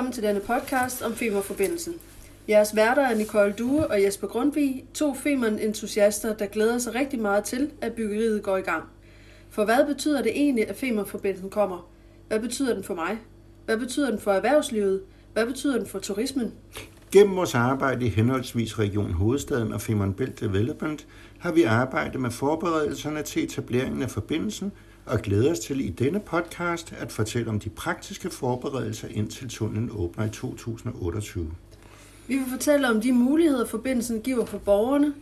Velkommen til denne podcast om Femernforbindelsen. Jeres værter er Nicole Due og Jesper Grundvig, to Femern-entusiaster, der glæder sig rigtig meget til, at byggeriet går i gang. For hvad betyder det egentlig, at Femernforbindelsen kommer? Hvad betyder den for mig? Hvad betyder den for erhvervslivet? Hvad betyder den for turismen? Gennem vores arbejde i henholdsvis Region Hovedstaden og Femern Belt Development har vi arbejdet med forberedelserne til etableringen af forbindelsen og glæder os til i denne podcast at fortælle om de praktiske forberedelser indtil tunnelen åbner i 2028. Vi vil fortælle om de muligheder, forbindelsen giver for borgerne,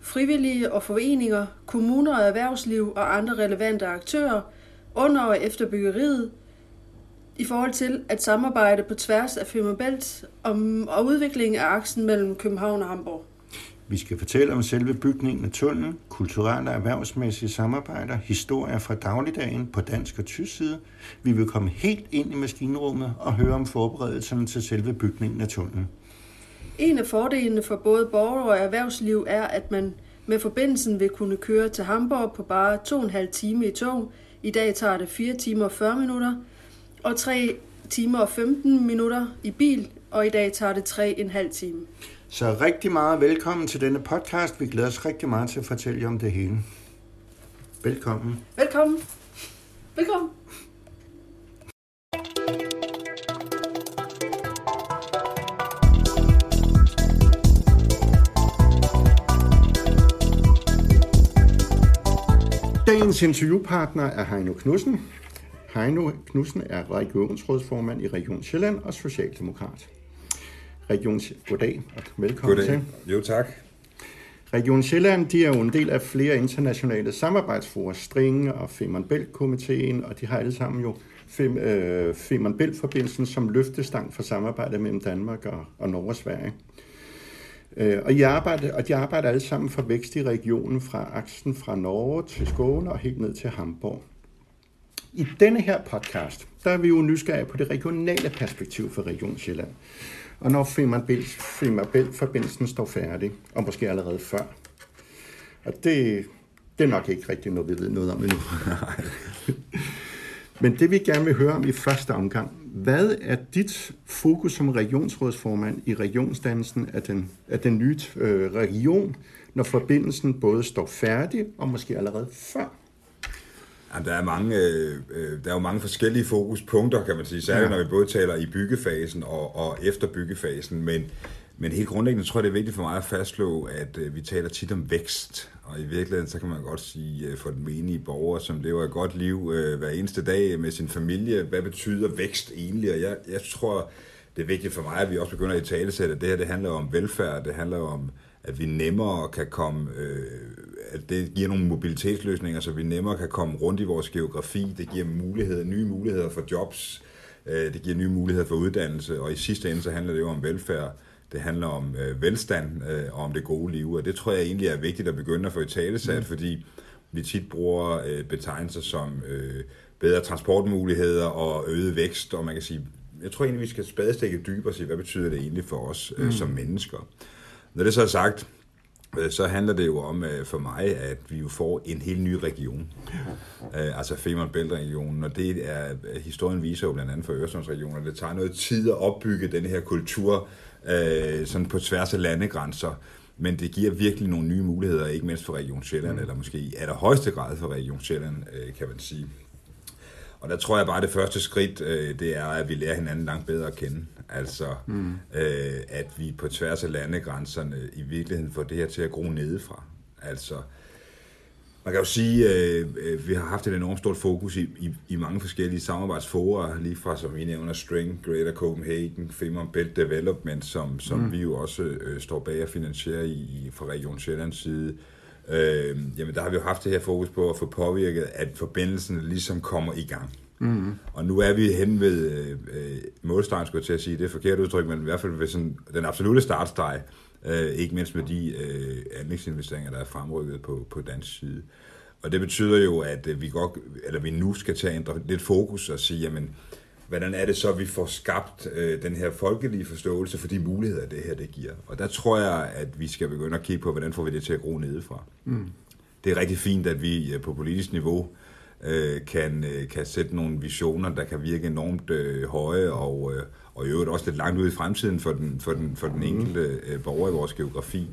frivillige og foreninger, kommuner og erhvervsliv og andre relevante aktører under og efter byggeriet, i forhold til at samarbejde på tværs af Femmerbælt om, og udviklingen af aksen mellem København og Hamburg. Vi skal fortælle om selve bygningen af tunnelen, kulturelle og erhvervsmæssige samarbejder, historier fra dagligdagen på dansk og tysk side. Vi vil komme helt ind i maskinrummet og høre om forberedelserne til selve bygningen af tunnelen. En af fordelene for både borgere og erhvervsliv er, at man med forbindelsen vil kunne køre til Hamburg på bare 2,5 time i tog. I dag tager det 4 timer og 40 minutter, og 3 timer og 15 minutter i bil, og i dag tager det 3,5 time. Så rigtig meget velkommen til denne podcast. Vi glæder os rigtig meget til at fortælle jer om det hele. Velkommen. Velkommen. Velkommen. Dagens interviewpartner er Heino Knudsen. Heino Knudsen er regionsrådsformand i Region Sjælland og Socialdemokrat. Region Goddag og velkommen Goddag. til. Jo, tak. Region Sjælland de er jo en del af flere internationale samarbejdsforer, Stringe og Femern Bælt-komiteen, og de har alle sammen jo Fem, øh, Femern Bælt-forbindelsen som løftestang for samarbejdet mellem Danmark og, og Norge og Sverige. Øh, og, de arbejder, og de arbejder alle sammen for vækst i regionen fra aksen fra Norge til Skåne og helt ned til Hamburg. I denne her podcast, der er vi jo nysgerrige på det regionale perspektiv for Region Sjælland. Og når Femern Bælt-forbindelsen står færdig, og måske allerede før. Og det, det er nok ikke rigtigt noget, vi ved noget om endnu. Men det vi gerne vil høre om i første omgang, hvad er dit fokus som regionsrådsformand i regionsdannelsen af den, af den nye øh, region, når forbindelsen både står færdig og måske allerede før? Jamen, der, er mange, øh, der er jo mange forskellige fokuspunkter, kan man sige, særligt ja. når vi både taler i byggefasen og, og efter byggefasen, men, men helt grundlæggende tror jeg, det er vigtigt for mig at fastslå, at øh, vi taler tit om vækst, og i virkeligheden, så kan man godt sige øh, for den menige borger, som lever et godt liv øh, hver eneste dag med sin familie, hvad betyder vækst egentlig? Og jeg, jeg tror, det er vigtigt for mig, at vi også begynder at i talesætte, at det her det handler om velfærd, det handler om, at vi nemmere kan komme, øh, at det giver nogle mobilitetsløsninger, så vi nemmere kan komme rundt i vores geografi, det giver muligheder, nye muligheder for jobs, øh, det giver nye muligheder for uddannelse, og i sidste ende så handler det jo om velfærd, det handler om øh, velstand øh, og om det gode liv, og det tror jeg egentlig er vigtigt at begynde at få i talesat, mm. fordi vi tit bruger øh, betegnelser som øh, bedre transportmuligheder og øget vækst, og man kan sige, jeg tror egentlig, vi skal spadestikke dybere og sige, hvad betyder det egentlig for os øh, mm. som mennesker. Når det så er sagt, øh, så handler det jo om øh, for mig, at vi jo får en helt ny region. Øh, altså Femern Bælt-regionen, og det er, historien viser jo blandt andet for Øresundsregionen, at det tager noget tid at opbygge den her kultur sådan på tværs af landegrænser. Men det giver virkelig nogle nye muligheder, ikke mindst for Region Sjælland, mm. eller måske i allerhøjeste grad for Region Sjælland, kan man sige. Og der tror jeg bare, at det første skridt, det er, at vi lærer hinanden langt bedre at kende. Altså, mm. øh, at vi på tværs af landegrænserne i virkeligheden får det her til at gro nedefra. Altså, man kan jo sige, at øh, vi har haft et enormt stort fokus i, i, i mange forskellige samarbejdsforer, lige fra, som vi nævner, String, Greater Copenhagen, Femern Belt Development, som, som mm. vi jo også øh, står bag og finansierer i, i, fra Region Sjællands side. Øh, jamen, der har vi jo haft det her fokus på at få påvirket, at forbindelsen ligesom kommer i gang. Mm. Og nu er vi hen ved øh, målstregen, skulle jeg til at sige. Det er forkert udtryk, men i hvert fald ved sådan, den absolute startstreg. Øh, ikke mindst med de øh, anlægsinvesteringer, der er fremrykket på, på dansk side. Og det betyder jo, at øh, vi, godt, eller vi nu skal tage en, lidt fokus og sige, jamen, hvordan er det så, at vi får skabt øh, den her folkelige forståelse for de muligheder, det her det giver. Og der tror jeg, at vi skal begynde at kigge på, hvordan får vi det til at gro nedefra. Mm. Det er rigtig fint, at vi øh, på politisk niveau øh, kan, øh, kan sætte nogle visioner, der kan virke enormt øh, høje og, øh, og i øvrigt også lidt langt ud i fremtiden for den, for den, for den enkelte øh, borger i vores geografi.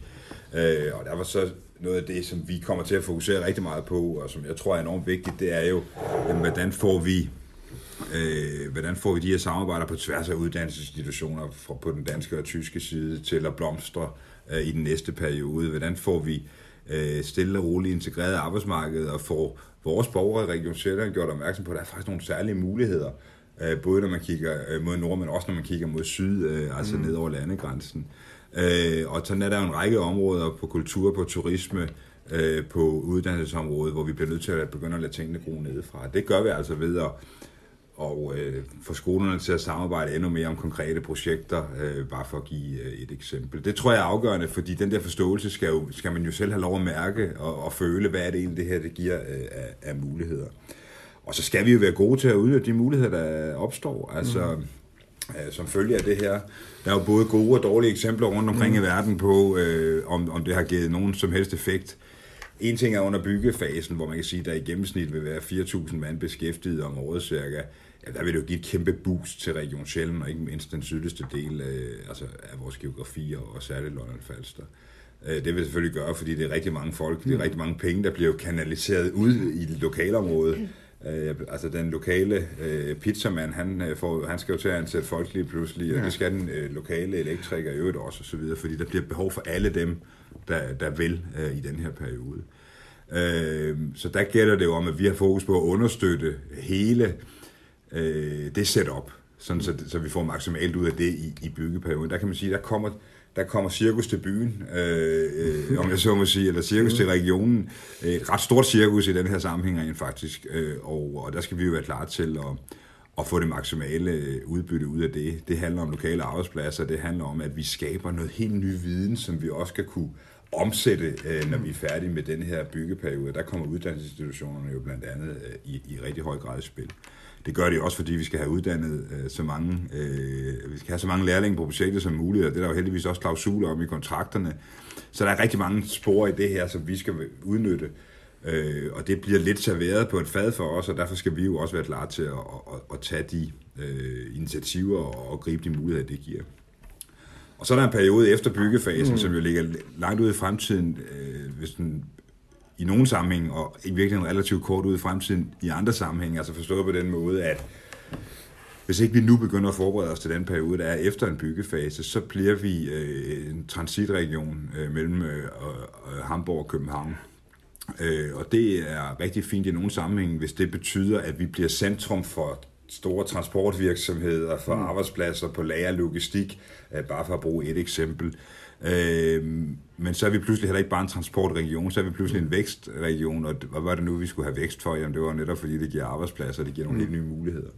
Øh, og der var så noget af det, som vi kommer til at fokusere rigtig meget på, og som jeg tror er enormt vigtigt, det er jo, jamen, hvordan får vi øh, hvordan får vi de her samarbejder på tværs af uddannelsesinstitutioner fra, på den danske og tyske side til at blomstre øh, i den næste periode? Hvordan får vi øh, stille og roligt integreret arbejdsmarkedet og får vores borgere i Region Sjælland gjort opmærksom på, at der er faktisk nogle særlige muligheder, øh, både når man kigger øh, mod nord, men også når man kigger mod syd, øh, altså mm. ned over landegrænsen. Øh, og sådan er der jo en række områder på kultur, på turisme, øh, på uddannelsesområdet, hvor vi bliver nødt til at begynde at lade tingene gro nedefra. Det gør vi altså ved at og øh, få skolerne til at samarbejde endnu mere om konkrete projekter, øh, bare for at give øh, et eksempel. Det tror jeg er afgørende, fordi den der forståelse skal, jo, skal man jo selv have lov at mærke og, og føle, hvad er det egentlig, det her det giver øh, af, af muligheder. Og så skal vi jo være gode til at udnytte de muligheder, der opstår. Altså, mm. øh, som følge af det her. Der er jo både gode og dårlige eksempler rundt omkring mm. i verden på, øh, om, om det har givet nogen som helst effekt. En ting er under byggefasen, hvor man kan sige, at der i gennemsnit vil være 4.000 mand beskæftiget om året cirka ja, der vil det jo give et kæmpe boost til Region Sjælland, og ikke mindst den sydligste del øh, altså af vores geografi, og, og særligt London Falster. Øh, det vil selvfølgelig gøre, fordi det er rigtig mange folk, det er rigtig mange penge, der bliver kanaliseret ud i lokalområdet. Øh, altså den lokale øh, pizzamand, han, øh, får, han skal jo til at ansætte folk lige pludselig, og ja. det skal den øh, lokale elektriker i øvrigt også, og så videre, fordi der bliver behov for alle dem, der, der vil øh, i den her periode. Øh, så der gælder det jo om, at vi har fokus på at understøtte hele øh, Øh, det setup, sådan så, så vi får maksimalt ud af det i, i byggeperioden. Der kan man sige, der kommer, der kommer cirkus til byen, øh, øh, om jeg så må sige, eller cirkus til regionen. Et ret stort cirkus i den her sammenhæng rent faktisk, øh, og, og der skal vi jo være klar til at, at få det maksimale øh, udbytte ud af det. Det handler om lokale arbejdspladser, det handler om, at vi skaber noget helt ny viden, som vi også skal kunne omsætte, øh, når vi er færdige med den her byggeperiode. Der kommer uddannelsesinstitutionerne jo blandt andet øh, i, i rigtig høj grad i spil. Det gør det også, fordi vi skal have uddannet øh, så mange, øh, vi skal have så mange lærlinge på projektet som muligt, og det er der jo heldigvis også klausuler om i kontrakterne. Så der er rigtig mange spor i det her, som vi skal udnytte, øh, og det bliver lidt serveret på et fad for os, og derfor skal vi jo også være klar til at, at, at tage de øh, initiativer og, og gribe de muligheder, det giver. Og så er der en periode efter byggefasen, mm. som jo ligger langt ude i fremtiden, øh, hvis den i nogle sammenhæng, og i virkeligheden relativt kort ud i fremtiden i andre sammenhænge, altså forstået på den måde, at hvis ikke vi nu begynder at forberede os til den periode, der er efter en byggefase, så bliver vi øh, en transitregion øh, mellem øh, Hamburg og København. Øh, og det er rigtig fint i nogle sammenhænge, hvis det betyder, at vi bliver centrum for store transportvirksomheder, for mm. arbejdspladser på lager logistik, øh, bare for at bruge et eksempel. Øh, men så er vi pludselig heller ikke bare en transportregion, så er vi pludselig en vækstregion, og hvad var det nu, vi skulle have vækst for? Jamen det var netop fordi, det giver arbejdspladser, det giver nogle mm. helt nye muligheder.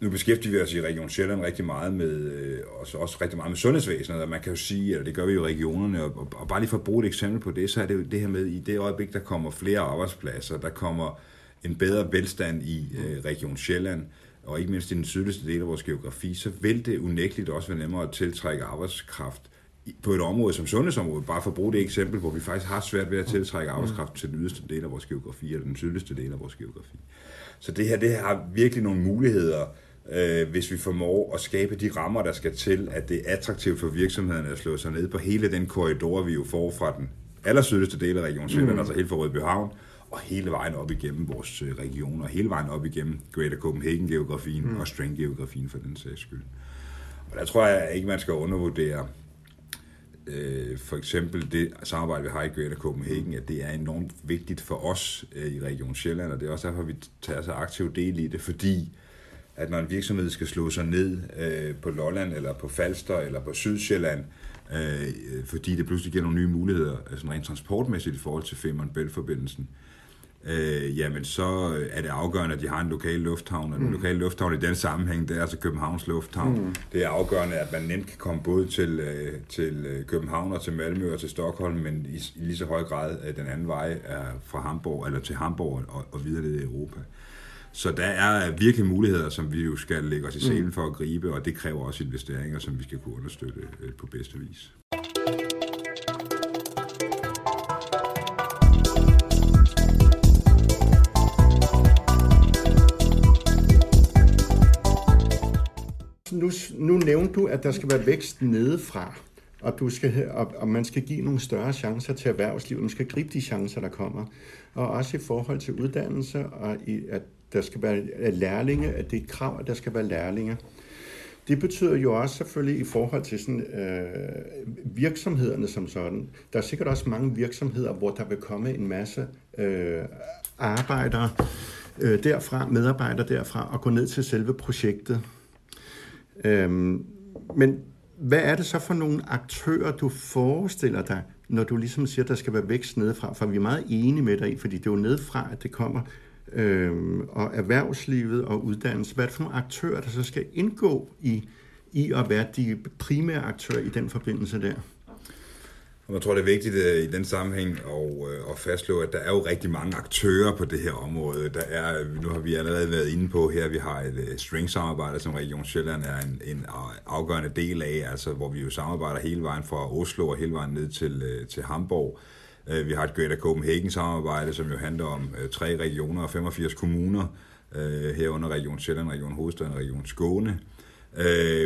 Nu beskæftiger vi os i Region Sjælland rigtig meget med, øh, også, også rigtig meget med sundhedsvæsenet, og man kan jo sige, at det gør vi jo i regionerne, og, og bare lige for at bruge et eksempel på det, så er det jo det her med, i det øjeblik, der kommer flere arbejdspladser, der kommer en bedre velstand i øh, Region Sjælland, og ikke mindst i den sydligste del af vores geografi, så vil det unægteligt også være nemmere at tiltrække arbejdskraft på et område som sundhedsområdet, bare for at bruge det eksempel, hvor vi faktisk har svært ved at tiltrække arbejdskraft til den yderste del af vores geografi, eller den sydligste del af vores geografi. Så det her, det har virkelig nogle muligheder, øh, hvis vi formår at skabe de rammer, der skal til, at det er attraktivt for virksomhederne at slå sig ned på hele den korridor, vi jo får fra den allersydligste del af Region Sjælland, mm. altså helt fra Rødbyhavn, og hele vejen op igennem vores øh, regioner, hele vejen op igennem Greater Copenhagen-geografien mm. og String-geografien for den sags skyld. Og der tror jeg ikke, man skal undervurdere øh, for eksempel det samarbejde, vi har i Greater Copenhagen, at det er enormt vigtigt for os øh, i Region Sjælland, og det er også derfor, vi tager så aktiv del i det, fordi at når en virksomhed skal slå sig ned øh, på Lolland, eller på Falster, eller på Sydsjælland, øh, fordi det pludselig giver nogle nye muligheder, altså rent transportmæssigt i forhold til Femern Bælt-forbindelsen, øh, øh, jamen så er det afgørende, at de har en lokal lufthavn. Og den mm. lokale lufthavn i den sammenhæng, det er altså Københavns Lufthavn. Mm. Det er afgørende, at man nemt kan komme både til, øh, til øh, København og til Malmø og til Stockholm, men i, i lige så høj grad at den anden vej er fra Hamburg eller til Hamburg og, og videre ned i Europa. Så der er virkelig muligheder, som vi jo skal lægge os i scenen mm. for at gribe, og det kræver også investeringer, som vi skal kunne understøtte øh, på bedste vis. Nu, nævnte du, at der skal være vækst nedefra, og, du skal, og, og man skal give nogle større chancer til erhvervslivet. Man skal gribe de chancer, der kommer. Og også i forhold til uddannelse, og i, at der skal være lærlinge, at det er et krav, at der skal være lærlinge. Det betyder jo også selvfølgelig i forhold til sådan, øh, virksomhederne som sådan. Der er sikkert også mange virksomheder, hvor der vil komme en masse øh, arbejdere øh, derfra, medarbejdere derfra, og gå ned til selve projektet. Øhm, men hvad er det så for nogle aktører, du forestiller dig, når du ligesom siger, at der skal være vækst nedefra? For vi er meget enige med dig i, fordi det er jo nedefra, at det kommer øhm, og erhvervslivet og uddannelse. Hvad er det for nogle aktører, der så skal indgå i, i at være de primære aktører i den forbindelse der? Og jeg tror, det er vigtigt øh, i den sammenhæng at, øh, at fastslå, at der er jo rigtig mange aktører på det her område. Der er, nu har vi allerede været inde på her, vi har et øh, string-samarbejde, som Region Sjælland er en, en afgørende del af, altså hvor vi jo samarbejder hele vejen fra Oslo og hele vejen ned til, til Hamburg. Vi har et Greater Copenhagen samarbejde, som jo handler om tre regioner og 85 kommuner, herunder Region Sjælland, Region Hovedstaden og Region Skåne. Øh,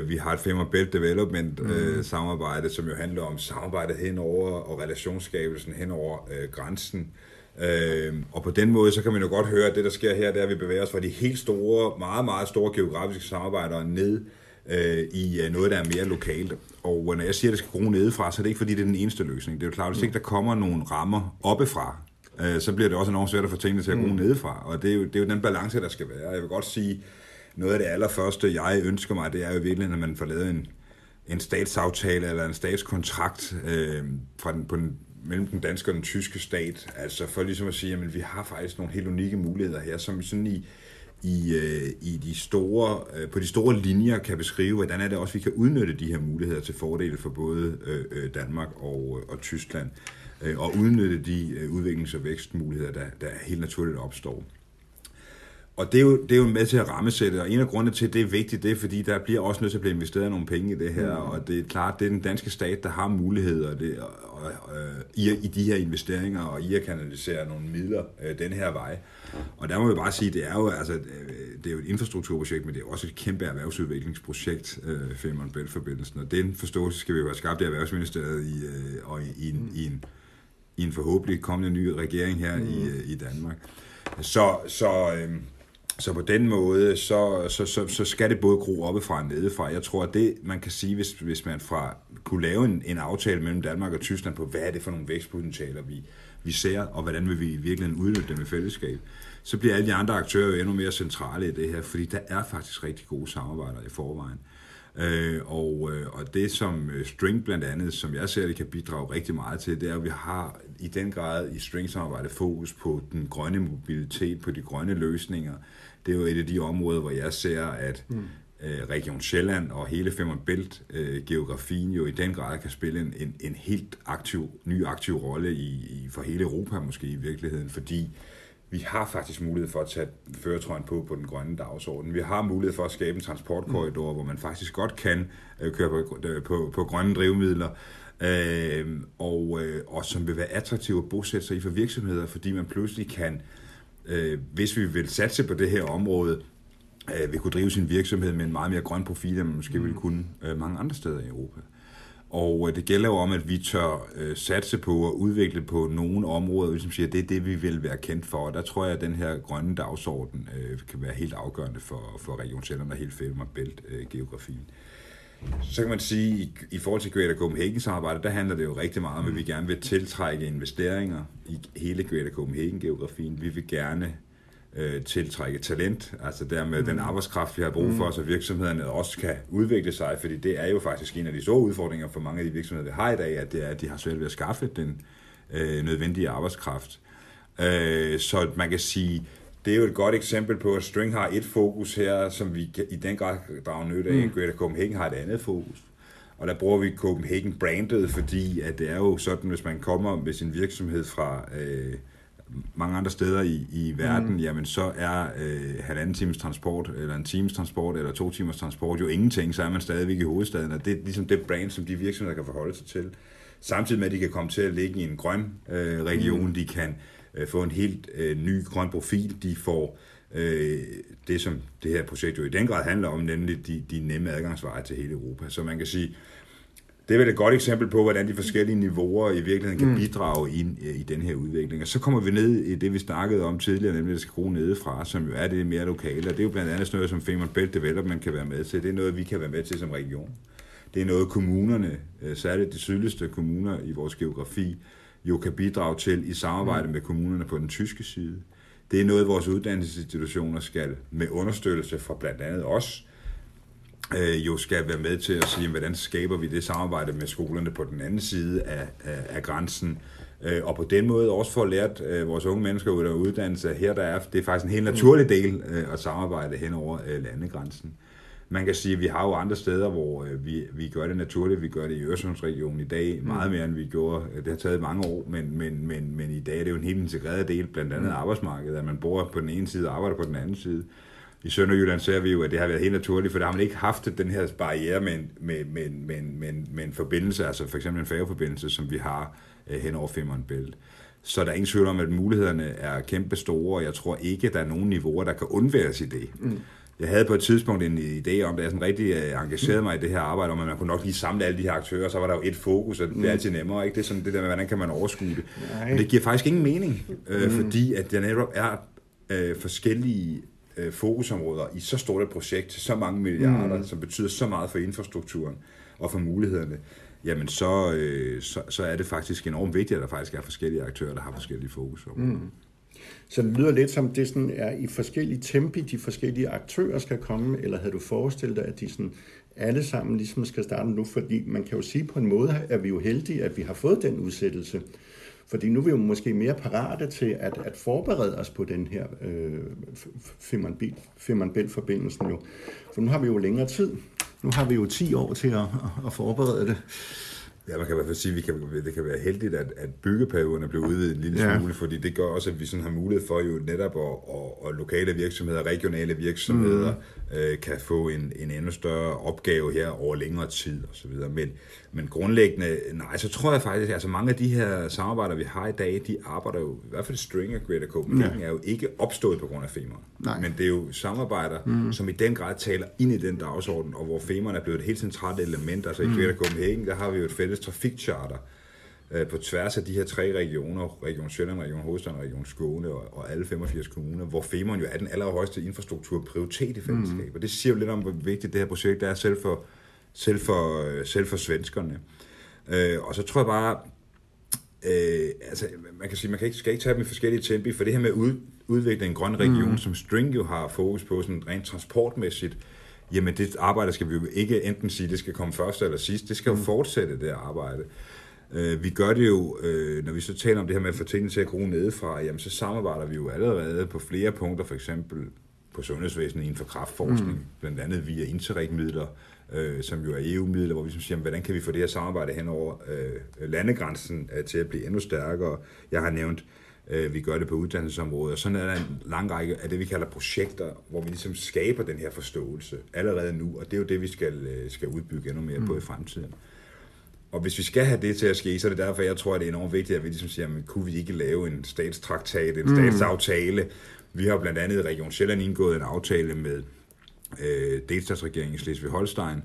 vi har et Femmer Belt Development øh, mm. samarbejde, som jo handler om samarbejdet henover og relationsskabelsen henover øh, grænsen. Øh, og på den måde, så kan man jo godt høre, at det, der sker her, det er, at vi bevæger os fra de helt store, meget, meget store geografiske samarbejder ned øh, i øh, noget, der er mere lokalt. Og når jeg siger, at det skal gro nedefra, så er det ikke, fordi det er den eneste løsning. Det er jo klart, hvis ikke der kommer nogle rammer oppefra, øh, så bliver det også enormt svært at få tingene til at gro mm. nedefra. Og det er, jo, det er jo den balance, der skal være. Jeg vil godt sige, noget af det allerførste, jeg ønsker mig, det er jo virkelig, at man får lavet en, en statsaftale eller en statskontrakt øh, fra den, på den, mellem den danske og den tyske stat. Altså for ligesom at sige, at vi har faktisk nogle helt unikke muligheder her, som sådan i, i, øh, i de store, øh, på de store linjer kan beskrive, hvordan er det også, vi kan udnytte de her muligheder til fordel for både øh, øh Danmark og, øh, og Tyskland, øh, og udnytte de øh, udviklings- og vækstmuligheder, der, der helt naturligt opstår. Og det er, jo, det er jo med til at rammesætte, og en af grundene til, at det er vigtigt, det er, fordi der bliver også nødt til at blive investeret nogle penge i det her, mm. og det er klart, det er den danske stat, der har muligheder det, og, og, og, i, i de her investeringer, og i at kanalisere nogle midler øh, den her vej. Og der må vi bare sige, det er jo, altså, øh, det er jo et infrastrukturprojekt, men det er også et kæmpe erhvervsudviklingsprojekt, øh, Femern Bælt-forbindelsen, og den forståelse skal vi jo have skabt i Erhvervsministeriet i, øh, og i, i, en, i, en, i en forhåbentlig kommende ny regering her mm. i, øh, i Danmark. Så, så øh, så på den måde, så, så, så, så skal det både gro oppefra og nedefra. Jeg tror, at det, man kan sige, hvis, hvis man fra kunne lave en, en aftale mellem Danmark og Tyskland på, hvad er det for nogle vækstpotentialer, vi, vi ser, og hvordan vil vi i virkeligheden udnytte dem i fællesskab, så bliver alle de andre aktører jo endnu mere centrale i det her, fordi der er faktisk rigtig gode samarbejder i forvejen. Øh, og, øh, og det som øh, String blandt andet, som jeg ser det, kan bidrage rigtig meget til, det er, at vi har i den grad i String-samarbejdet fokus på den grønne mobilitet, på de grønne løsninger. Det er jo et af de områder, hvor jeg ser, at mm. øh, Region Sjælland og hele Femern Bælt øh, geografien jo i den grad kan spille en, en, en helt aktiv, ny aktiv rolle i, i, for hele Europa måske i virkeligheden, fordi vi har faktisk mulighed for at tage føretrøjen på på den grønne dagsorden. Vi har mulighed for at skabe en transportkorridor, mm. hvor man faktisk godt kan øh, køre på, øh, på, på grønne drivmidler, øh, og, øh, og som vil være attraktive at bosætte sig i for virksomheder, fordi man pludselig kan, øh, hvis vi vil satse på det her område, øh, vil kunne drive sin virksomhed med en meget mere grøn profil, end man måske mm. vil kunne øh, mange andre steder i Europa. Og øh, det gælder jo om, at vi tør øh, satse på og udvikle på nogle områder, ligesom siger, at det er det, vi vil være kendt for. Og der tror jeg, at den her grønne dagsorden øh, kan være helt afgørende for, for Region Sjælland og helt Femmer Bælt-geografien. Øh, så kan man sige, i, i forhold til Greater Copenhagen-samarbejdet, der handler det jo rigtig meget om, at vi gerne vil tiltrække investeringer i hele Greater Copenhagen-geografien. Vi vil gerne øh, tiltrække talent, altså dermed mm. den arbejdskraft, vi har brug for, mm. så virksomhederne også kan udvikle sig, fordi det er jo faktisk en af de store udfordringer for mange af de virksomheder, vi har i dag, at, det er, at de har svært ved at skaffe den øh, nødvendige arbejdskraft. Øh, så man kan sige, det er jo et godt eksempel på, at String har et fokus her, som vi i den grad drager nytte af. Mm. Greater Copenhagen har et andet fokus. Og der bruger vi Copenhagen brandet, fordi at det er jo sådan, hvis man kommer med sin virksomhed fra øh, mange andre steder i, i verden, mm. jamen så er øh, halvanden times transport, eller en times transport, eller to timers transport jo ingenting, så er man stadigvæk i hovedstaden, og det er ligesom det brand, som de virksomheder kan forholde sig til. Samtidig med, at de kan komme til at ligge i en grøn øh, region, mm. de kan øh, få en helt øh, ny grøn profil, de får øh, det, som det her projekt jo i den grad handler om, nemlig de, de nemme adgangsveje til hele Europa. Så man kan sige, det er vel et godt eksempel på, hvordan de forskellige niveauer i virkeligheden kan bidrage ind i den her udvikling. Og så kommer vi ned i det, vi snakkede om tidligere, nemlig at det skal gro nedefra, som jo er det mere lokale. Og det er jo blandt andet sådan noget, som Femern Belt Development kan være med til. Det er noget, vi kan være med til som region. Det er noget, kommunerne, øh, særligt de sydligste kommuner i vores geografi, jo kan bidrage til i samarbejde med kommunerne på den tyske side. Det er noget, vores uddannelsesinstitutioner skal med understøttelse fra blandt andet os, øh, jo skal være med til at sige, hvordan skaber vi det samarbejde med skolerne på den anden side af, af, af grænsen, øh, og på den måde også få lært øh, vores unge mennesker ud af uddannelse, her der er, det er faktisk en helt naturlig del øh, at samarbejde hen over øh, landegrænsen. Man kan sige, at vi har jo andre steder, hvor øh, vi, vi gør det naturligt. Vi gør det i Øresundsregionen i dag meget mere, end vi gjorde. Det har taget mange år, men, men, men, men i dag er det jo en helt integreret del, blandt andet arbejdsmarkedet, at man bor på den ene side og arbejder på den anden side i Sønderjylland ser vi jo, at det har været helt naturligt, for der har man ikke haft den her barriere med en, med, med, med, med, med en forbindelse, altså for eksempel en færgeforbindelse, som vi har øh, hen over Femern Bælt. Så der er ingen tvivl om, at mulighederne er kæmpe store, og jeg tror ikke, at der er nogen niveauer, der kan undværes i det. Mm. Jeg havde på et tidspunkt en idé om, da jeg sådan rigtig øh, engagerede mig i det her arbejde, om at man kunne nok lige samle alle de her aktører, så var der jo et fokus, og det er altid nemmere. Ikke? Det er sådan det der med, hvordan kan man overskue det. Men det giver faktisk ingen mening, øh, mm. fordi at der netop er øh, forskellige øh, fokusområder i så stort et projekt så mange milliarder, mm. som betyder så meget for infrastrukturen og for mulighederne, jamen så, øh, så, så er det faktisk enormt vigtigt, at der faktisk er forskellige aktører, der har forskellige fokusområder. Mm. Så det lyder lidt som, det sådan er i forskellige tempi, de forskellige aktører skal komme, eller havde du forestillet dig, at de sådan alle sammen ligesom skal starte nu? Fordi man kan jo sige på en måde, at vi er jo heldige, at vi har fået den udsættelse. Fordi nu er vi jo måske mere parate til at, at forberede os på den her øh, Femern Bælt-forbindelsen jo. For nu har vi jo længere tid. Nu har vi jo 10 år til at, at forberede det. Ja, man kan i hvert fald sige, at vi kan, det kan være heldigt, at, at byggeperioden er blevet udvidet en lille smule, ja. fordi det gør også, at vi sådan har mulighed for jo netop, at, at, at lokale virksomheder, regionale virksomheder, mm. øh, kan få en, en endnu større opgave her over længere tid osv. Men, men grundlæggende, nej, så tror jeg faktisk, altså mange af de her samarbejder, vi har i dag, de arbejder jo, i hvert fald String og Greater Copenhagen, ja. er jo ikke opstået på grund af FEMA. Nej. Men det er jo samarbejder, mm. som i den grad taler ind i den dagsorden, og hvor FEMA er blevet et helt centralt element. Altså mm. i Greater Copenhagen, der har vi jo et fælles trafikcharter, øh, på tværs af de her tre regioner, Region Sjælland, Region Hovedstaden Region Skåne og, og alle 85 kommuner, hvor Femern jo er den allerhøjeste infrastrukturprioritet i fællesskab. Mm. Og det siger jo lidt om, hvor vigtigt det her projekt er selv for, selv for, selv for svenskerne. Øh, og så tror jeg bare, øh, altså man kan sige, man kan ikke, skal ikke tage dem i forskellige tempi, for det her med at ud, udvikle en grøn region, mm. som String jo har fokus på, sådan rent transportmæssigt, jamen det arbejde skal vi jo ikke enten sige, det skal komme først eller sidst, det skal jo mm. fortsætte det arbejde. Øh, vi gør det jo, øh, når vi så taler om det her med at få tingene til at gro nedefra, jamen så samarbejder vi jo allerede på flere punkter, for eksempel på sundhedsvæsenet inden for kraftforskning, mm. blandt andet via Interreg-midler, øh, som jo er EU-midler, hvor vi som siger, hvordan kan vi få det her samarbejde hen over øh, landegrænsen øh, til at blive endnu stærkere. Jeg har nævnt, øh, vi gør det på uddannelsesområdet, og sådan er der en lang række af det, vi kalder projekter, hvor vi ligesom skaber den her forståelse allerede nu, og det er jo det, vi skal, øh, skal udbygge endnu mere mm. på i fremtiden. Og hvis vi skal have det til at ske, så er det derfor, jeg tror, at det er enormt vigtigt, at vi ligesom siger, men kunne vi ikke lave en statstraktat, en mm. statsaftale? Vi har blandt andet i Region Sjælland indgået en aftale med øh, delstatsregeringen i Slesvig-Holstein,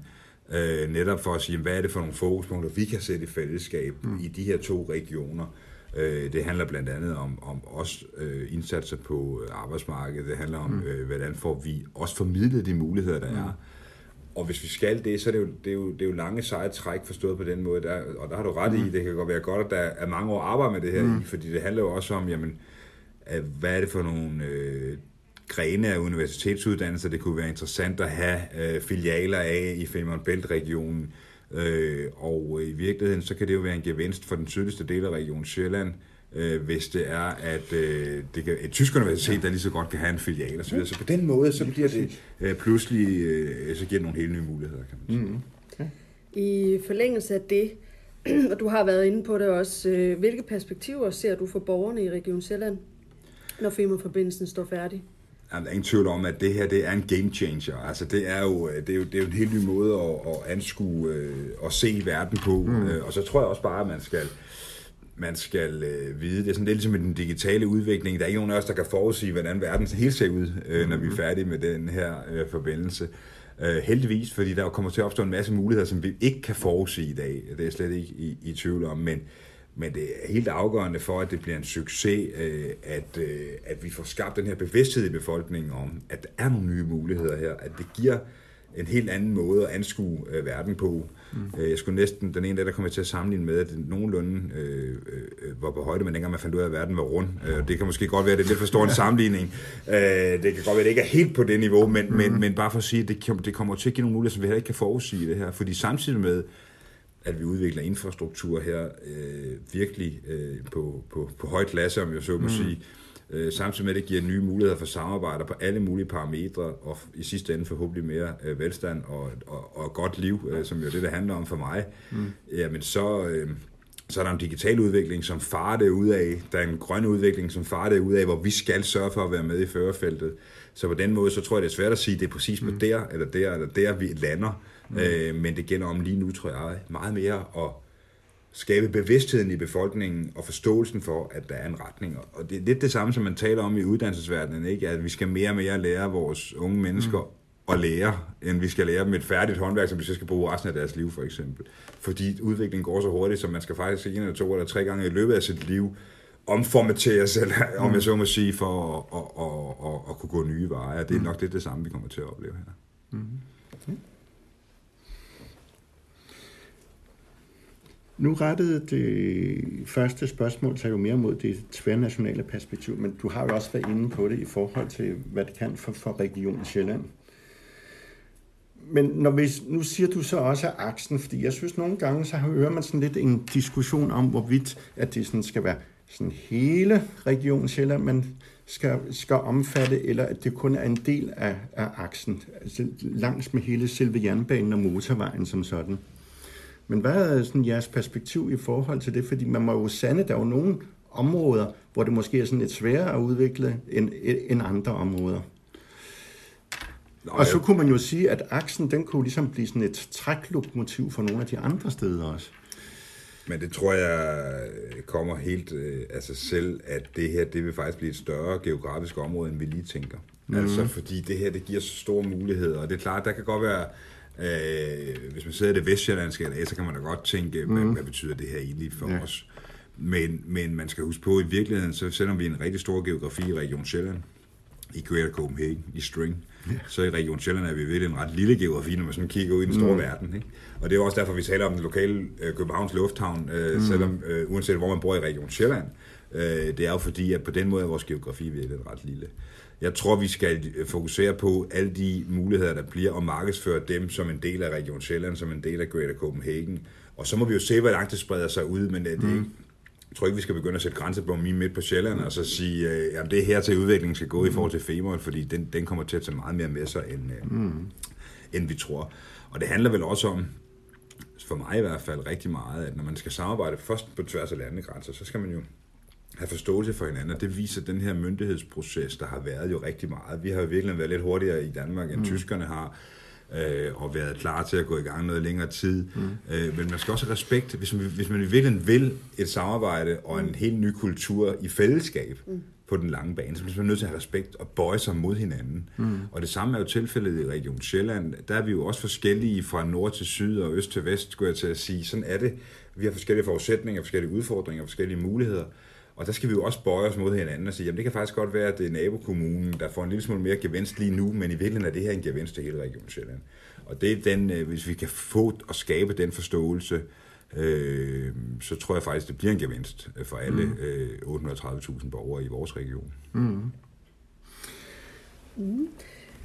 øh, netop for at sige, hvad er det for nogle fokuspunkter, vi kan sætte i fællesskab mm. i de her to regioner. Øh, det handler blandt andet om, om også øh, indsatser på arbejdsmarkedet. Det handler om, mm. øh, hvordan får vi også formidlet de muligheder, der mm. er. Og hvis vi skal det, så er det jo, det er jo, det er jo lange seje træk forstået på den måde. Der, og der har du ret mm. i, det kan godt være godt, at der er mange år arbejde med det her mm. i, fordi det handler jo også om, jamen, hvad er det for nogle øh, grene af universitetsuddannelser, det kunne være interessant at have øh, filialer af i Femern Bælt-regionen. Øh, og i virkeligheden, så kan det jo være en gevinst for den sydligste del af Region Sjælland, øh, hvis det er, at øh, det kan, et tysk universitet, ja. der lige så godt kan have en filial og så videre. Så på den måde, så bliver det øh, pludselig, øh, så giver det nogle helt nye muligheder, kan man sige. Mm-hmm. Okay. I forlængelse af det, og du har været inde på det også, øh, hvilke perspektiver ser du for borgerne i Region Sjælland, når Femern-forbindelsen står færdig? Jamen, der er ingen tvivl om, at det her det er en game changer. Altså, det er jo, det er jo, det er jo en helt ny måde at, at anskue øh, og se verden på. Mm. Øh, og så tror jeg også bare, at man skal man skal øh, vide. Det er sådan lidt ligesom med den digitale udvikling. Der er ikke nogen af os, der kan forudsige, hvordan verden helt ser ud, øh, når vi er færdige med den her øh, forbindelse. Øh, heldigvis, fordi der kommer til at opstå en masse muligheder, som vi ikke kan forudsige i dag. Det er jeg slet ikke i, i tvivl om, men, men det er helt afgørende for, at det bliver en succes, øh, at, øh, at vi får skabt den her bevidsthed i befolkningen om, at der er nogle nye muligheder her, at det giver en helt anden måde at anskue øh, verden på. Mm. Jeg skulle næsten, den ene dag, der kom jeg til at sammenligne med, at det nogenlunde øh, øh, var på højde, men dengang man fandt ud af, at verden var rund. Øh, det kan måske godt være, at det er lidt for stor en sammenligning. Øh, det kan godt være, at det ikke er helt på det niveau, men, mm. men, men bare for at sige, at det, det kommer til at give nogle muligheder, som vi heller ikke kan forudsige det her. Fordi samtidig med, at vi udvikler infrastruktur her øh, virkelig øh, på, på, på højt klasse, om jeg så må mm. sige, øh, samtidig med, at det giver nye muligheder for samarbejder på alle mulige parametre, og i sidste ende forhåbentlig mere øh, velstand og, og, og godt liv, øh, som jo det, det handler om for mig, mm. jamen så, øh, så er der en digital udvikling, som farer det ud af. Der er en grøn udvikling, som farer det ud af, hvor vi skal sørge for at være med i førerfeltet. Så på den måde, så tror jeg, det er svært at sige, at det er præcis på mm. der, eller der, eller der, vi lander. Mm. Øh, men det gælder om lige nu, tror jeg, meget mere at skabe bevidstheden i befolkningen og forståelsen for, at der er en retning. Og det er lidt det samme, som man taler om i uddannelsesverdenen, ikke? at vi skal mere og mere lære vores unge mennesker mm. at lære, end vi skal lære dem et færdigt håndværk, som de så skal bruge resten af deres liv, for eksempel. Fordi udviklingen går så hurtigt, så man skal faktisk en eller to eller tre gange i løbet af sit liv omformateres, eller mm. om jeg så må sige, for at, at, at, at, at kunne gå nye veje. Det er mm. nok det, det samme, vi kommer til at opleve her. Mm. Nu rettede det første spørgsmål sig jo mere mod det tværnationale perspektiv, men du har jo også været inde på det i forhold til, hvad det kan for, for Region Sjælland. Men når vi, nu siger du så også aksen, fordi jeg synes nogle gange, så hører man sådan lidt en diskussion om, hvorvidt at det sådan skal være sådan hele Region Sjælland, man skal, skal omfatte, eller at det kun er en del af, af aksen, altså langs med hele selve jernbanen og motorvejen som sådan. Men hvad er sådan jeres perspektiv i forhold til det? Fordi man må jo sande, der er jo nogle områder, hvor det måske er sådan lidt sværere at udvikle end, end andre områder. Nå, og så kunne man jo sige, at aksen, den kunne ligesom blive sådan et træklokomotiv for nogle af de andre steder også. Men det tror jeg kommer helt øh, af sig selv, at det her, det vil faktisk blive et større geografisk område, end vi lige tænker. Mm. Altså, fordi det her, det giver så store muligheder, og det er klart, der kan godt være Øh, hvis man sidder i det vestjyllandske LA, så kan man da godt tænke, mm. hvad, hvad betyder det her egentlig for ja. os? Men, men man skal huske på, at i virkeligheden, så selvom vi er en rigtig stor geografi i Region Sjælland, i Greater Copenhagen, i String, ja. så i Region Sjælland er vi ved en ret lille geografi, når man sådan kigger ud i den store mm. verden. Ikke? Og det er også derfor, vi taler om den lokale øh, Københavns Lufthavn, øh, mm. selvom, øh, uanset hvor man bor i Region Sjælland. Øh, det er jo fordi, at på den måde er vores geografi virkelig ret lille. Jeg tror, vi skal fokusere på alle de muligheder, der bliver, og markedsføre dem som en del af Region Sjælland, som en del af Greater Copenhagen. Og så må vi jo se, hvor langt det spreder sig ud, men det, mm. jeg tror ikke, vi skal begynde at sætte grænser på lige midt på Sjælland, og så sige, øh, at det er her til udviklingen skal gå mm. i forhold til Femern, fordi den, den kommer til at tage meget mere med sig, end, øh, mm. end vi tror. Og det handler vel også om, for mig i hvert fald, rigtig meget, at når man skal samarbejde først på tværs af landegrænser, så skal man jo have forståelse for hinanden, og det viser den her myndighedsproces, der har været jo rigtig meget. Vi har jo virkelig været lidt hurtigere i Danmark, end mm. tyskerne har, øh, og været klar til at gå i gang noget længere tid. Mm. Øh, men man skal også have respekt, hvis man, hvis man virkelig vil et samarbejde og en mm. helt ny kultur i fællesskab mm. på den lange bane, så bliver man nødt til at have respekt og bøje sig mod hinanden. Mm. Og det samme er jo tilfældet i Region Sjælland. Der er vi jo også forskellige fra nord til syd og øst til vest, skulle jeg til at sige. Sådan er det. Vi har forskellige forudsætninger, forskellige udfordringer, forskellige muligheder. Og der skal vi jo også bøje os mod hinanden og sige, jamen det kan faktisk godt være, at det er nabokommunen, der får en lille smule mere gevinst lige nu, men i virkeligheden er det her en gevinst til hele Region Sjælland. Og det er den, øh, hvis vi kan få og skabe den forståelse, øh, så tror jeg faktisk, det bliver en gevinst for alle mm. øh, 830.000 borgere i vores region. Mm. Mm.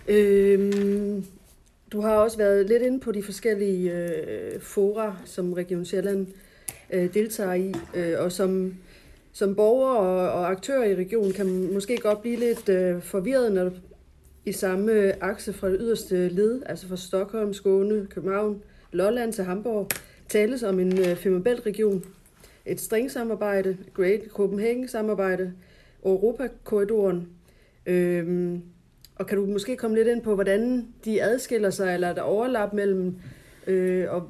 Øhm, du har også været lidt inde på de forskellige øh, fora, som Region Sjælland øh, deltager i, øh, og som som borger og, og aktør i regionen kan måske godt blive lidt øh, forvirret, når i samme akse fra det yderste led, altså fra Stockholm, Skåne, København, Lolland til Hamburg, tales om en øh, Femmerbælt-region, et stringsamarbejde, Great Copenhagen-samarbejde, Europakorridoren. Øhm, og kan du måske komme lidt ind på, hvordan de adskiller sig, eller er der overlap mellem, øh, og,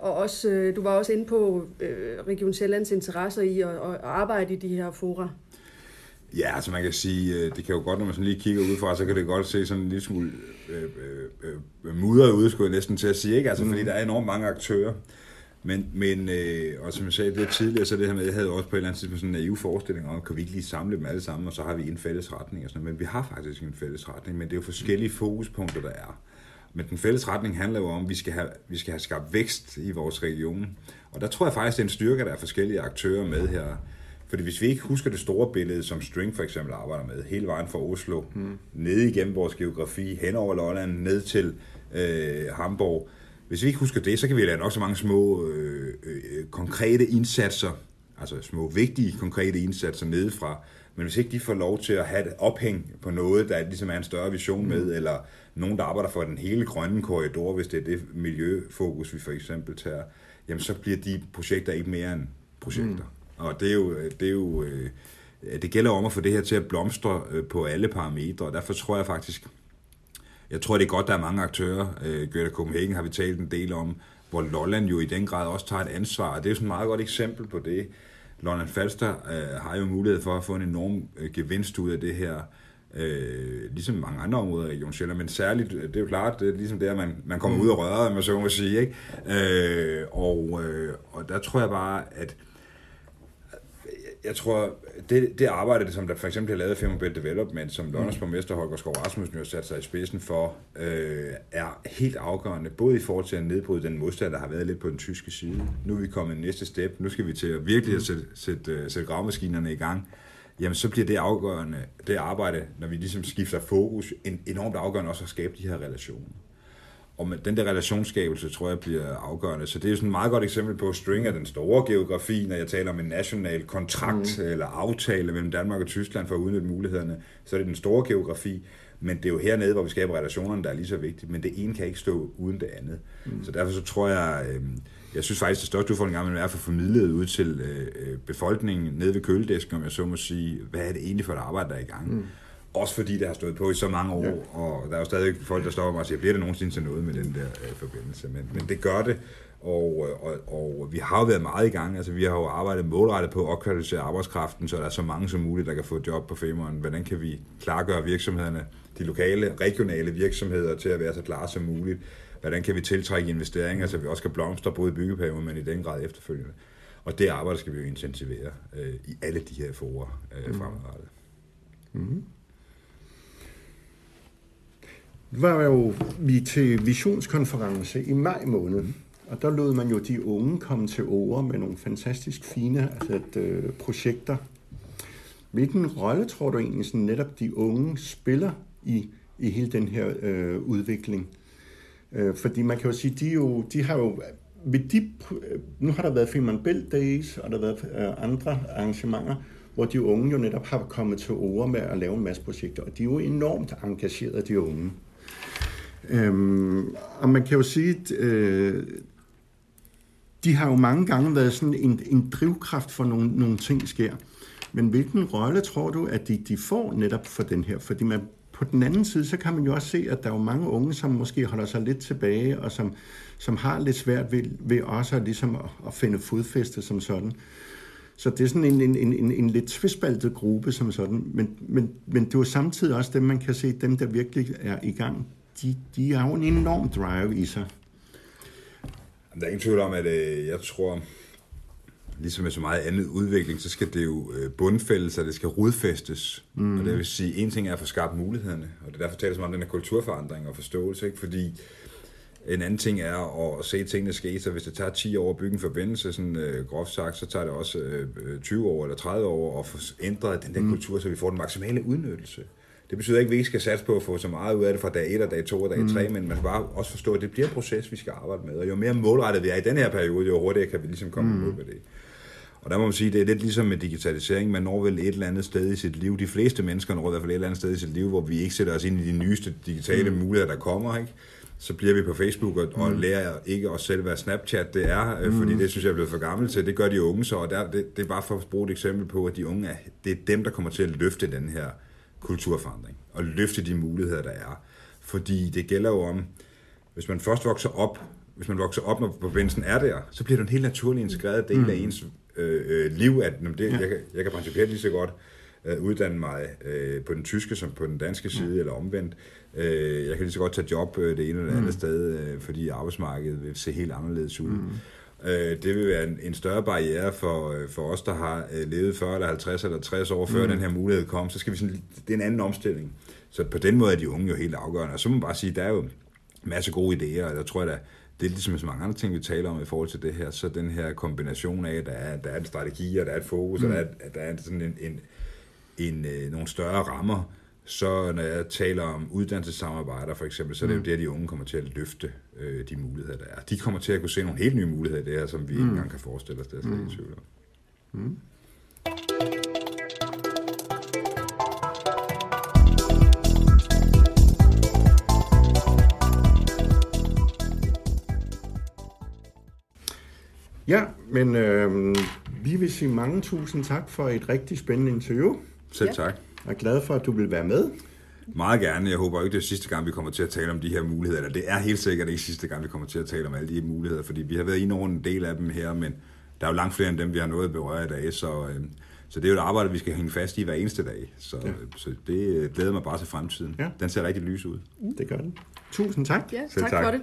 og også, øh, du var også inde på øh, Region Sjællands interesser i at, at arbejde i de her fora. Ja, altså man kan sige, øh, det kan jo godt, når man sådan lige kigger udefra, så kan det godt se sådan en lille smule øh, øh, øh, mudret ud, skulle jeg næsten til at sige, ikke? Altså, mm. fordi der er enormt mange aktører. Men, men øh, og som jeg sagde det tidligere, så det her med, jeg havde også på et eller andet tidspunkt sådan en naiv forestilling om, kan vi ikke lige samle dem alle sammen, og så har vi en fælles retning og sådan Men vi har faktisk en fælles retning, men det er jo forskellige fokuspunkter, der er. Men den fælles retning handler jo om, at vi skal have, vi skal have skabt vækst i vores region. Og der tror jeg faktisk, det er en styrke, der er forskellige aktører med her. Fordi hvis vi ikke husker det store billede, som String for eksempel arbejder med, hele vejen fra Oslo, mm. ned igennem vores geografi, hen over Lolland, ned til øh, Hamburg. Hvis vi ikke husker det, så kan vi lave nok så mange små øh, øh, konkrete indsatser, altså små vigtige konkrete indsatser nedefra, men hvis ikke de får lov til at have et ophæng på noget, der ligesom er en større vision med, mm. eller nogen, der arbejder for den hele grønne korridor, hvis det er det miljøfokus, vi for eksempel tager, jamen så bliver de projekter ikke mere end projekter. Mm. Og det er jo, det er jo øh, det gælder om at få det her til at blomstre øh, på alle parametre, og derfor tror jeg faktisk, jeg tror, det er godt, der er mange aktører. Øh, Göte Copenhagen har vi talt en del om, hvor Lolland jo i den grad også tager et ansvar, og det er jo sådan et meget godt eksempel på det. Lolland Falster øh, har jo mulighed for at få en enorm øh, gevinst ud af det her, øh, ligesom mange andre områder i Region Sjælland, men særligt, det er jo klart, det er ligesom der, man, man kommer mm. ud og rører, man så må sige, ikke? Øh, og, øh, og der tror jeg bare, at jeg tror, det, det arbejde, som der for eksempel har lavet Belt Development, som Londons mm. borgmester Holger Skov Rasmussen jo har sat sig i spidsen for, øh, er helt afgørende, både i forhold til at nedbryde den modstand, der har været lidt på den tyske side. Nu er vi kommet næste step. Nu skal vi til at virkelig at sætte, sætte, øh, sætte gravemaskinerne i gang. Jamen, så bliver det afgørende, det arbejde, når vi ligesom skifter fokus, enormt afgørende også at skabe de her relationer. Og med den der relationsskabelse, tror jeg, bliver afgørende. Så det er jo sådan et meget godt eksempel på string af den store geografi, når jeg taler om en national kontrakt mm. eller aftale mellem Danmark og Tyskland for at udnytte mulighederne. Så er det den store geografi. Men det er jo hernede, hvor vi skaber relationerne, der er lige så vigtigt. Men det ene kan ikke stå uden det andet. Mm. Så derfor så tror jeg, øh, jeg synes faktisk, det største udfordring er at få formidlet ud til øh, øh, befolkningen nede ved køledisken, om jeg så må sige, hvad er det egentlig for et arbejde, der er i gang. Mm. Også fordi det har stået på i så mange år, ja. og der er jo stadig folk, der står mig og siger, bliver det nogensinde til noget med den der øh, forbindelse? Men, men det gør det, og, og, og vi har jo været meget i gang. Altså, vi har jo arbejdet målrettet på at opkvalificere arbejdskraften, så der er så mange som muligt, der kan få job på Femeren. Hvordan kan vi klargøre virksomhederne, de lokale, regionale virksomheder til at være så klare som muligt? Hvordan kan vi tiltrække investeringer, så vi også kan blomstre både i byggeperioden, men i den grad efterfølgende? Og det arbejde skal vi jo intensivere øh, i alle de her forer øh, mm. fremadrettet. Mm-hmm var jo vi til visionskonference i maj måned, og der lod man jo de unge komme til ord med nogle fantastisk fine altså, øh, projekter. Hvilken rolle tror du egentlig sådan netop de unge spiller i, i hele den her øh, udvikling? Øh, fordi man kan jo sige, de, jo, de har jo ved de, nu har der været Femern Belt Days, og der har været øh, andre arrangementer, hvor de unge jo netop har kommet til ord med at lave en masse projekter, og de er jo enormt engagerede, de unge. Øhm, og man kan jo sige, at øh, de har jo mange gange været sådan en, en drivkraft for nogle, nogle ting sker. Men hvilken rolle tror du, at de, de får netop for den her? Fordi man, på den anden side, så kan man jo også se, at der er jo mange unge, som måske holder sig lidt tilbage, og som, som har lidt svært ved, ved også ligesom at, at finde fodfæste som sådan. Så det er sådan en, en, en, en lidt tvistbaltet gruppe som sådan, men, men, men det er jo samtidig også dem, man kan se, dem der virkelig er i gang de, de har jo en enorm drive i sig. Der er ingen tvivl om, at øh, jeg tror, ligesom med så meget andet udvikling, så skal det jo øh, bundfældes, og det skal rodfæstes. Mm. Og det vil sige, en ting er at få skabt mulighederne, og det er derfor taler som om den her kulturforandring og forståelse, ikke? fordi en anden ting er at se tingene ske, så hvis det tager 10 år at bygge en forbindelse, sådan øh, groft sagt, så tager det også øh, 20 år eller 30 år at få ændret den der mm. kultur, så vi får den maksimale udnyttelse. Det betyder ikke, at vi ikke skal satse på at få så meget ud af det fra dag 1 og dag 2 og dag 3, mm. men man skal bare også forstå, at det bliver en proces, vi skal arbejde med. Og jo mere målrettet vi er i den her periode, jo hurtigere kan vi ligesom komme mm. ud med det. Og der må man sige, det er lidt ligesom med digitalisering. Man når vel et eller andet sted i sit liv. De fleste mennesker når i hvert fald et eller andet sted i sit liv, hvor vi ikke sætter os ind i de nyeste digitale mm. muligheder, der kommer. Ikke? Så bliver vi på Facebook og, mm. og lærer ikke os selv, hvad Snapchat det er, øh, mm. fordi det synes jeg er blevet for gammel til. Det gør de unge så, og der, det, det er bare for at bruge et eksempel på, at de unge er, det er dem, der kommer til at løfte den her kulturforandring og løfte de muligheder, der er. Fordi det gælder jo om, hvis man først vokser op hvis man vokser op, når forbindelsen er der, så bliver det en helt naturlig integreret del mm. af ens øh, øh, liv, at det, ja. jeg, kan, jeg kan principielt lige så godt øh, uddanne mig øh, på den tyske som på den danske side, mm. eller omvendt. Øh, jeg kan lige så godt tage job øh, det ene eller andet mm. sted, øh, fordi arbejdsmarkedet vil se helt anderledes ud. Mm. Øh, det vil være en, en større barriere for, øh, for os, der har øh, levet 40 eller 50 eller 60 år før mm. den her mulighed kom. Så skal vi sådan, det er en anden omstilling. Så på den måde er de unge jo helt afgørende. Og så må man bare sige, der er jo en masse gode idéer, og jeg tror, at det er ligesom så mange andre ting, vi taler om i forhold til det her, så den her kombination af, at der er, der er en strategi, og der er et fokus, mm. og der er, der er sådan en, en, en, en, nogle større rammer, så når jeg taler om uddannelsessamarbejder for eksempel, så er det jo mm. det, at de unge kommer til at løfte øh, de muligheder, der er. De kommer til at kunne se nogle helt nye muligheder i det her, som vi mm. ikke engang kan forestille os, det er slet mm. tvivl om. Mm. Ja, men øh, vi vil sige mange tusind tak for et rigtig spændende interview. Selv tak. Jeg er glad for, at du vil være med. Meget gerne. Jeg håber ikke, det er sidste gang, vi kommer til at tale om de her muligheder. Eller det er helt sikkert ikke sidste gang, vi kommer til at tale om alle de her muligheder, fordi vi har været inde over en del af dem her, men der er jo langt flere end dem, vi har nået at berøre i dag, så, øh, så det er jo et arbejde, vi skal hænge fast i hver eneste dag. Så, ja. så det glæder mig bare til fremtiden. Ja. Den ser rigtig lys ud. Det gør den. Tusind tak. Ja, tak, tak for det.